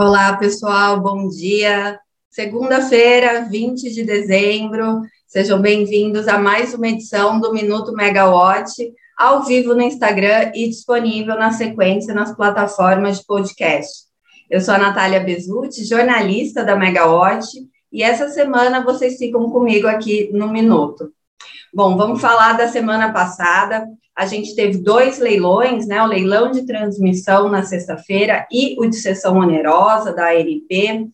Olá, pessoal, bom dia. Segunda-feira, 20 de dezembro. Sejam bem-vindos a mais uma edição do Minuto Megawatt, ao vivo no Instagram e disponível na sequência nas plataformas de podcast. Eu sou a Natália Bezutti, jornalista da Megawatt, e essa semana vocês ficam comigo aqui no Minuto. Bom, vamos falar da semana passada. A gente teve dois leilões, né? O leilão de transmissão na sexta-feira e o de sessão onerosa da ANP.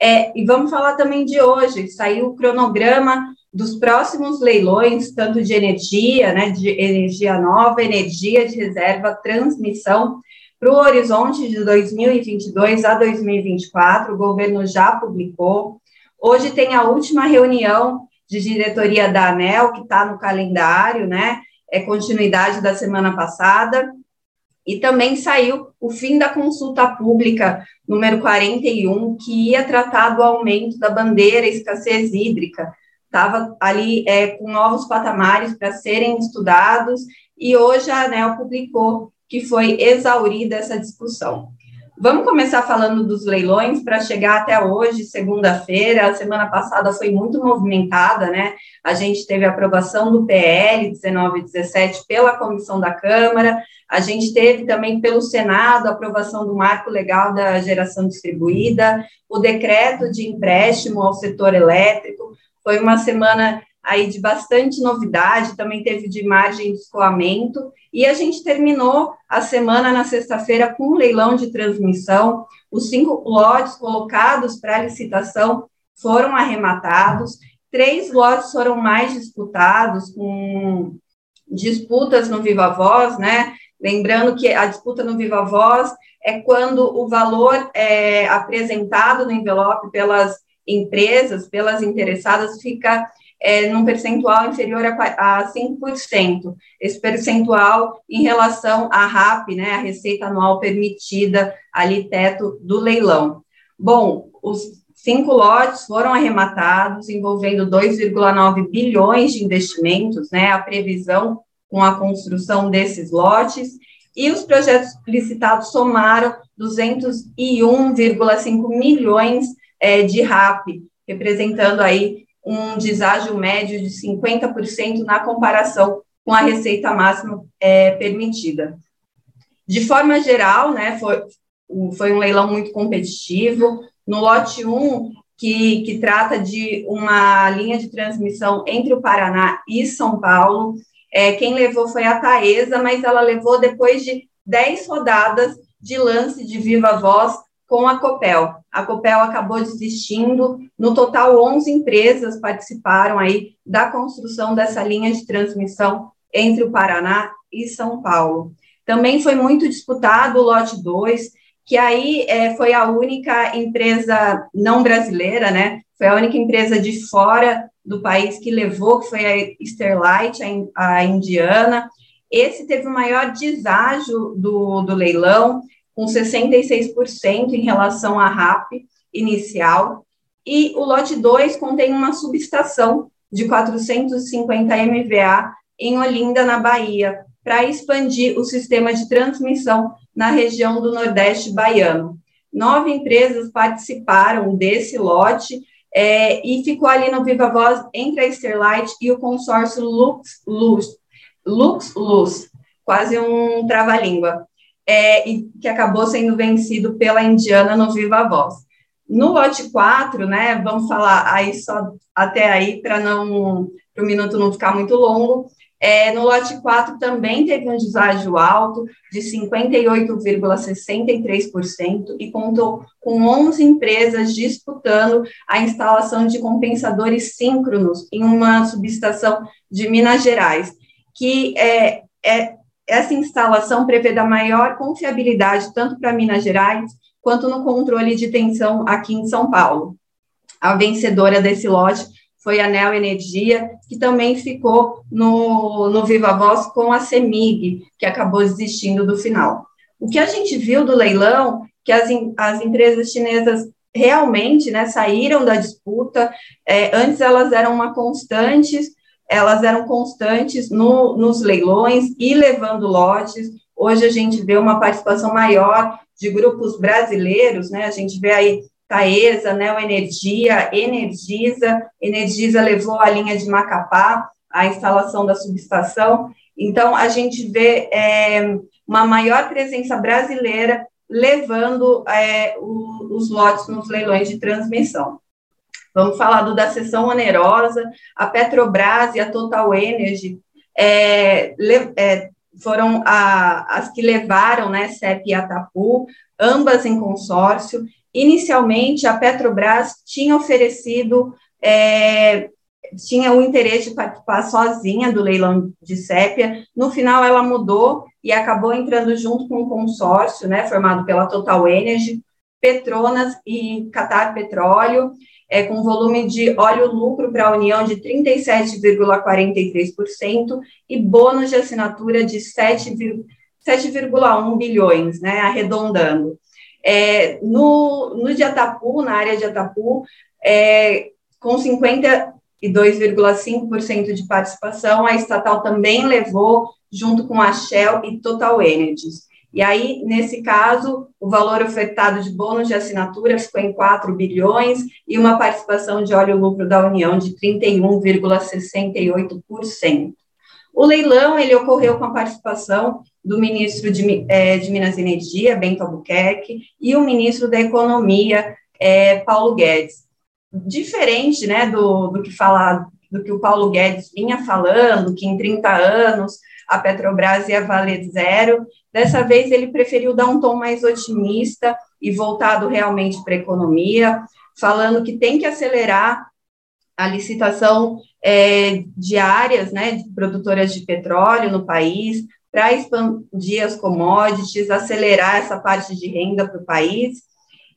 É, e vamos falar também de hoje. Saiu o cronograma dos próximos leilões, tanto de energia, né, de energia nova, energia de reserva, transmissão, para o horizonte de 2022 a 2024. O governo já publicou. Hoje tem a última reunião de diretoria da ANEL, que está no calendário, né? É continuidade da semana passada. E também saiu o fim da consulta pública número 41, que ia tratar do aumento da bandeira escassez hídrica. Estava ali é, com novos patamares para serem estudados, e hoje a ANEL publicou que foi exaurida essa discussão. Vamos começar falando dos leilões para chegar até hoje, segunda-feira. A semana passada foi muito movimentada, né? A gente teve a aprovação do PL 1917 pela comissão da Câmara, a gente teve também pelo Senado a aprovação do marco legal da geração distribuída, o decreto de empréstimo ao setor elétrico. Foi uma semana aí de bastante novidade, também teve de margem de escoamento, e a gente terminou a semana na sexta-feira com um leilão de transmissão. Os cinco lotes colocados para licitação foram arrematados, três lotes foram mais disputados, com disputas no Viva Voz, né? Lembrando que a disputa no Viva Voz é quando o valor é apresentado no envelope pelas empresas, pelas interessadas, fica é, num percentual inferior a, a 5%. Esse percentual em relação à RAP, né, a receita anual permitida, ali teto do leilão. Bom, os cinco lotes foram arrematados, envolvendo 2,9 bilhões de investimentos, né, a previsão com a construção desses lotes, e os projetos licitados somaram 201,5 milhões é, de RAP, representando aí um deságio médio de 50% na comparação com a receita máxima é, permitida. De forma geral, né, foi, foi um leilão muito competitivo. No lote 1, que, que trata de uma linha de transmissão entre o Paraná e São Paulo, é, quem levou foi a Taesa, mas ela levou depois de 10 rodadas de lance de viva voz com a Copel. A Copel acabou desistindo. No total, 11 empresas participaram aí da construção dessa linha de transmissão entre o Paraná e São Paulo. Também foi muito disputado o lote 2, que aí é, foi a única empresa não brasileira, né? Foi a única empresa de fora do país que levou, que foi a Sterlite, a, a indiana. Esse teve o maior deságio do, do leilão, com 66% em relação à RAP inicial, e o lote 2 contém uma subestação de 450 MVA em Olinda, na Bahia, para expandir o sistema de transmissão na região do Nordeste baiano. Nove empresas participaram desse lote é, e ficou ali no Viva Voz entre a Sterlight e o consórcio Lux Luz, Lux Luz, quase um trava-língua é, e que acabou sendo vencido pela Indiana no Viva Voz. No lote 4, né, vamos falar aí só até aí, para não para o minuto não ficar muito longo, é, no lote 4 também teve um deságio alto de 58,63% e contou com 11 empresas disputando a instalação de compensadores síncronos em uma subestação de Minas Gerais, que é, é essa instalação prevê da maior confiabilidade tanto para Minas Gerais quanto no controle de tensão aqui em São Paulo. A vencedora desse lote foi a Neo Energia, que também ficou no, no Viva Voz com a CEMIG, que acabou desistindo do final. O que a gente viu do leilão, que as, as empresas chinesas realmente né, saíram da disputa, é, antes elas eram uma constante elas eram constantes no, nos leilões e levando lotes. Hoje a gente vê uma participação maior de grupos brasileiros, né? A gente vê aí Taesa, Neoenergia, Energisa, Energisa levou a linha de Macapá, a instalação da subestação. Então, a gente vê é, uma maior presença brasileira levando é, o, os lotes nos leilões de transmissão. Vamos falar do da sessão onerosa, a Petrobras e a Total Energy é, é, foram a, as que levaram, né, CEP e Atapu, ambas em consórcio. Inicialmente, a Petrobras tinha oferecido, é, tinha o interesse de participar sozinha do leilão de Sépia, no final ela mudou e acabou entrando junto com um consórcio, né, formado pela Total Energy, Petronas e Qatar Petróleo, é, com volume de óleo lucro para a União de 37,43% e bônus de assinatura de 7,1 bilhões, né, arredondando. É, no, no de Atapu, na área de Atapu, é, com 52,5% de participação, a estatal também levou, junto com a Shell e Total Energies. E aí, nesse caso, o valor ofertado de bônus de assinatura ficou em 4 bilhões e uma participação de óleo lucro da União de 31,68%. O leilão ele ocorreu com a participação do ministro de, é, de Minas e Energia, Bento Albuquerque, e o ministro da Economia, é, Paulo Guedes. Diferente né, do, do, que fala, do que o Paulo Guedes vinha falando, que em 30 anos a Petrobras ia valer zero, Dessa vez, ele preferiu dar um tom mais otimista e voltado realmente para a economia, falando que tem que acelerar a licitação é, de áreas né, de produtoras de petróleo no país, para expandir as commodities, acelerar essa parte de renda para o país.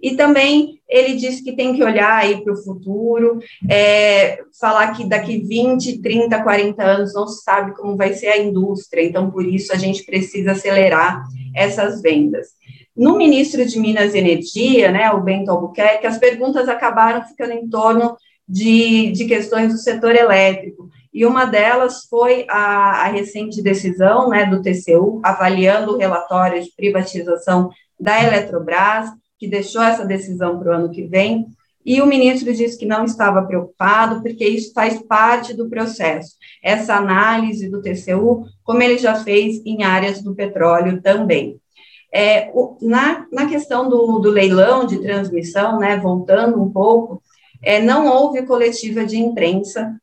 E também ele disse que tem que olhar aí para o futuro, é, falar que daqui 20, 30, 40 anos não se sabe como vai ser a indústria, então por isso a gente precisa acelerar essas vendas. No ministro de Minas e Energia, né, o Bento Albuquerque, as perguntas acabaram ficando em torno de, de questões do setor elétrico, e uma delas foi a, a recente decisão né, do TCU, avaliando o relatório de privatização da Eletrobras, que deixou essa decisão para o ano que vem, e o ministro disse que não estava preocupado, porque isso faz parte do processo, essa análise do TCU, como ele já fez em áreas do petróleo também. É, o, na, na questão do, do leilão de transmissão, né, voltando um pouco, é, não houve coletiva de imprensa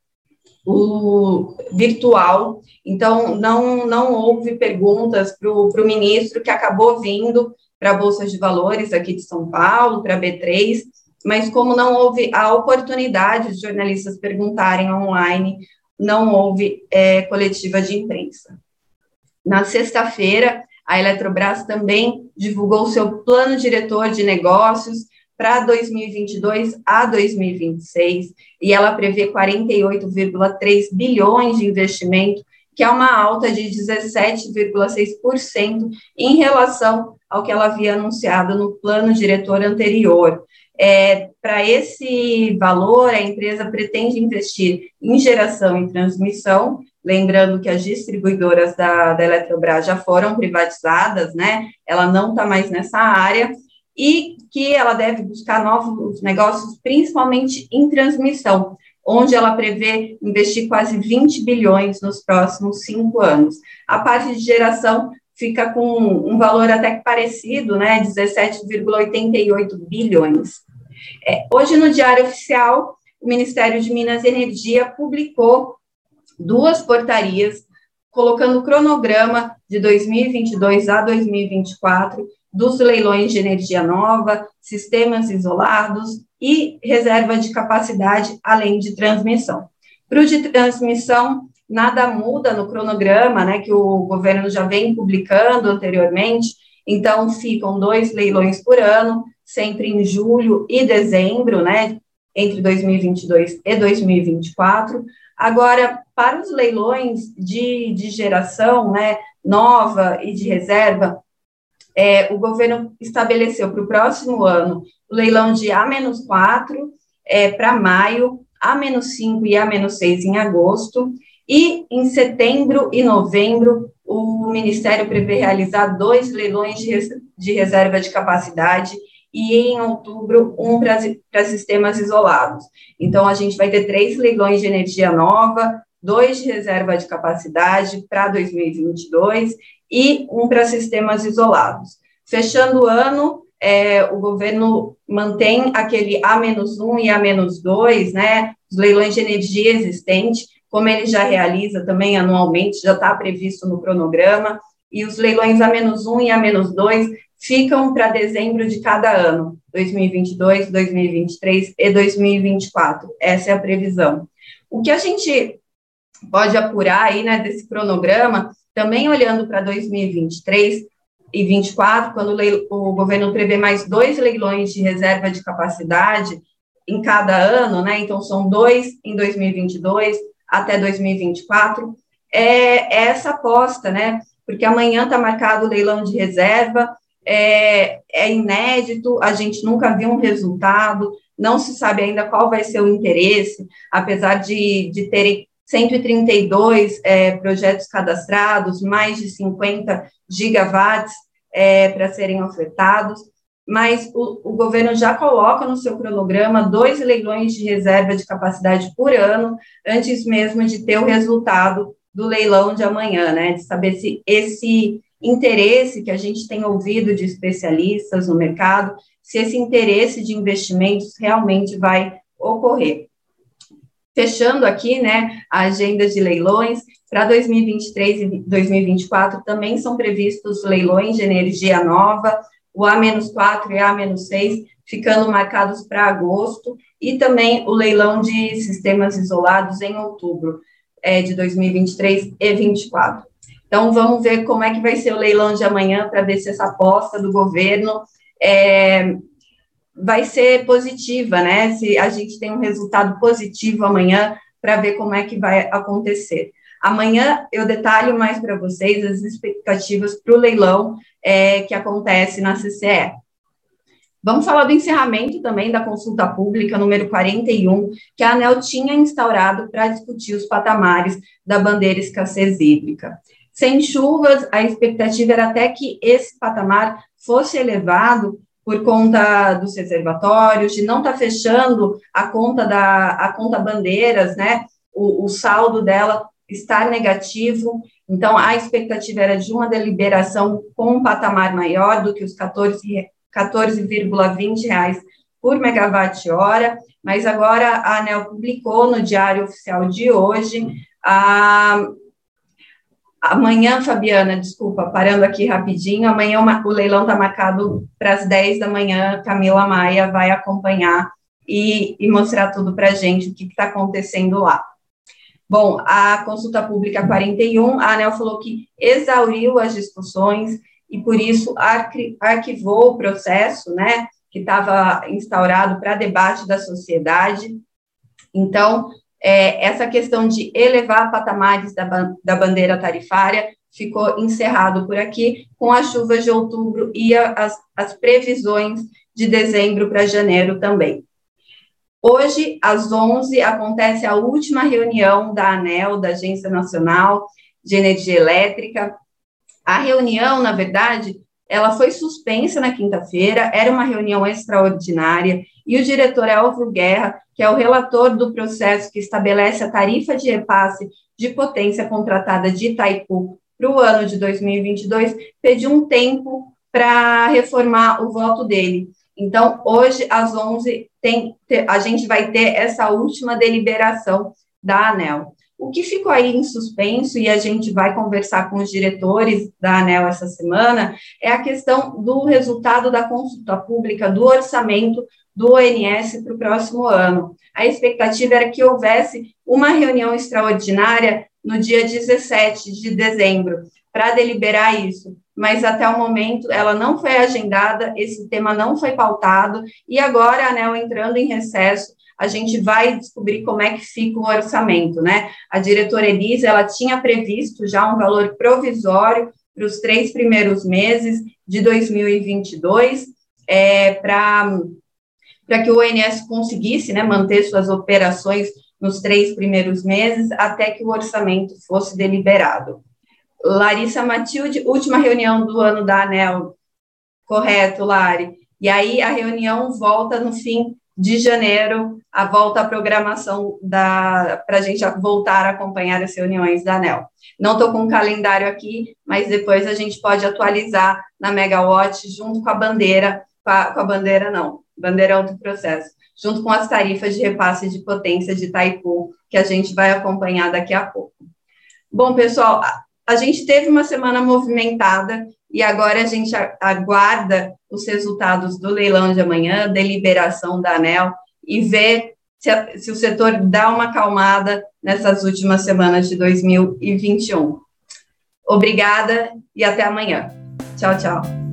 o, virtual, então não, não houve perguntas para o ministro que acabou vindo para a Bolsa de Valores aqui de São Paulo, para a B3, mas como não houve a oportunidade de jornalistas perguntarem online, não houve é, coletiva de imprensa. Na sexta-feira, a Eletrobras também divulgou seu plano diretor de negócios para 2022 a 2026, e ela prevê 48,3 bilhões de investimento que é uma alta de 17,6% em relação ao que ela havia anunciado no plano diretor anterior. É, Para esse valor, a empresa pretende investir em geração e transmissão, lembrando que as distribuidoras da, da Eletrobras já foram privatizadas, né? Ela não está mais nessa área, e que ela deve buscar novos negócios, principalmente em transmissão onde ela prevê investir quase 20 bilhões nos próximos cinco anos. A parte de geração fica com um valor até que parecido, né, 17,88 bilhões. É, hoje, no Diário Oficial, o Ministério de Minas e Energia publicou duas portarias colocando o cronograma de 2022 a 2024 dos leilões de energia nova, sistemas isolados e reserva de capacidade, além de transmissão. Para o de transmissão, nada muda no cronograma, né, que o governo já vem publicando anteriormente, então ficam dois leilões por ano, sempre em julho e dezembro, né, entre 2022 e 2024. Agora, para os leilões de, de geração, né, nova e de reserva, é, o governo estabeleceu para o próximo ano o leilão de A-4 é, para maio, A-5 e A-6 em agosto, e em setembro e novembro, o Ministério prevê realizar dois leilões de, de reserva de capacidade e em outubro um para sistemas isolados. Então, a gente vai ter três leilões de energia nova, dois de reserva de capacidade para 2022 e um para sistemas isolados. Fechando o ano, é, o governo mantém aquele A-1 e A-2, né, os leilões de energia existente, como ele já realiza também anualmente, já está previsto no cronograma, e os leilões A-1 e A-2 ficam para dezembro de cada ano, 2022, 2023 e 2024. Essa é a previsão. O que a gente pode apurar aí, né, desse cronograma, também olhando para 2023 e 2024, quando o, o governo prevê mais dois leilões de reserva de capacidade em cada ano, né, então são dois em 2022 até 2024, é, é essa aposta, né, porque amanhã está marcado o leilão de reserva, é, é inédito, a gente nunca viu um resultado, não se sabe ainda qual vai ser o interesse, apesar de, de terem 132 é, projetos cadastrados, mais de 50 gigawatts é, para serem ofertados, mas o, o, governo já coloca no seu cronograma dois leilões de reserva de capacidade por ano, antes mesmo de ter o resultado do leilão de amanhã, né? De saber se esse interesse que a gente tem ouvido de especialistas no mercado, se esse interesse de investimentos realmente vai ocorrer. Fechando aqui, né, a agenda de leilões, para 2023 e 2024 também são previstos leilões de energia nova, o A-4 e A-6 ficando marcados para agosto, e também o leilão de sistemas isolados em outubro é, de 2023 e 2024. Então, vamos ver como é que vai ser o leilão de amanhã, para ver se essa aposta do governo é, vai ser positiva, né? Se a gente tem um resultado positivo amanhã, para ver como é que vai acontecer. Amanhã eu detalho mais para vocês as expectativas para o leilão é, que acontece na CCE. Vamos falar do encerramento também da consulta pública número 41, que a ANEL tinha instaurado para discutir os patamares da bandeira escassez hídrica. Sem chuvas, a expectativa era até que esse patamar fosse elevado por conta dos reservatórios, de não estar tá fechando a conta da a conta bandeiras, né? O, o saldo dela estar negativo. Então, a expectativa era de uma deliberação com um patamar maior do que os 14,20 14, reais por megawatt-hora, mas agora a ANEL publicou no Diário Oficial de hoje a, Amanhã, Fabiana, desculpa, parando aqui rapidinho, amanhã o leilão está marcado para as 10 da manhã, Camila Maia vai acompanhar e, e mostrar tudo para a gente, o que está acontecendo lá. Bom, a consulta pública 41, a ANEL falou que exauriu as discussões e, por isso, arquivou o processo, né, que estava instaurado para debate da sociedade. Então, é, essa questão de elevar patamares da, da bandeira tarifária ficou encerrado por aqui, com as chuvas de outubro e a, as, as previsões de dezembro para janeiro também. Hoje, às 11, acontece a última reunião da ANEL, da Agência Nacional de Energia Elétrica. A reunião, na verdade, ela foi suspensa na quinta-feira, era uma reunião extraordinária, e o diretor Elvio Guerra que é o relator do processo que estabelece a tarifa de repasse de potência contratada de Itaipu para o ano de 2022, pediu um tempo para reformar o voto dele. Então, hoje, às 11, tem, a gente vai ter essa última deliberação da ANEL. O que ficou aí em suspenso, e a gente vai conversar com os diretores da ANEL essa semana, é a questão do resultado da consulta pública do orçamento do ONS para o próximo ano. A expectativa era que houvesse uma reunião extraordinária no dia 17 de dezembro para deliberar isso, mas até o momento ela não foi agendada, esse tema não foi pautado, e agora a ANEL entrando em recesso, a gente vai descobrir como é que fica o orçamento, né? A diretora Elisa, ela tinha previsto já um valor provisório para os três primeiros meses de 2022, é, para para que o ONS conseguisse né, manter suas operações nos três primeiros meses, até que o orçamento fosse deliberado. Larissa Matilde, última reunião do ano da ANEL. Correto, Lari. E aí a reunião volta no fim de janeiro, a volta à programação para a gente voltar a acompanhar as reuniões da ANEL. Não estou com o calendário aqui, mas depois a gente pode atualizar na Megawatt junto com a bandeira, com a, com a bandeira não, bandeira é outro processo, junto com as tarifas de repasse de potência de Itaipu, que a gente vai acompanhar daqui a pouco. Bom, pessoal, a gente teve uma semana movimentada e agora a gente aguarda os resultados do leilão de amanhã, deliberação da ANEL e ver se, a, se o setor dá uma acalmada nessas últimas semanas de 2021. Obrigada e até amanhã. Tchau, tchau.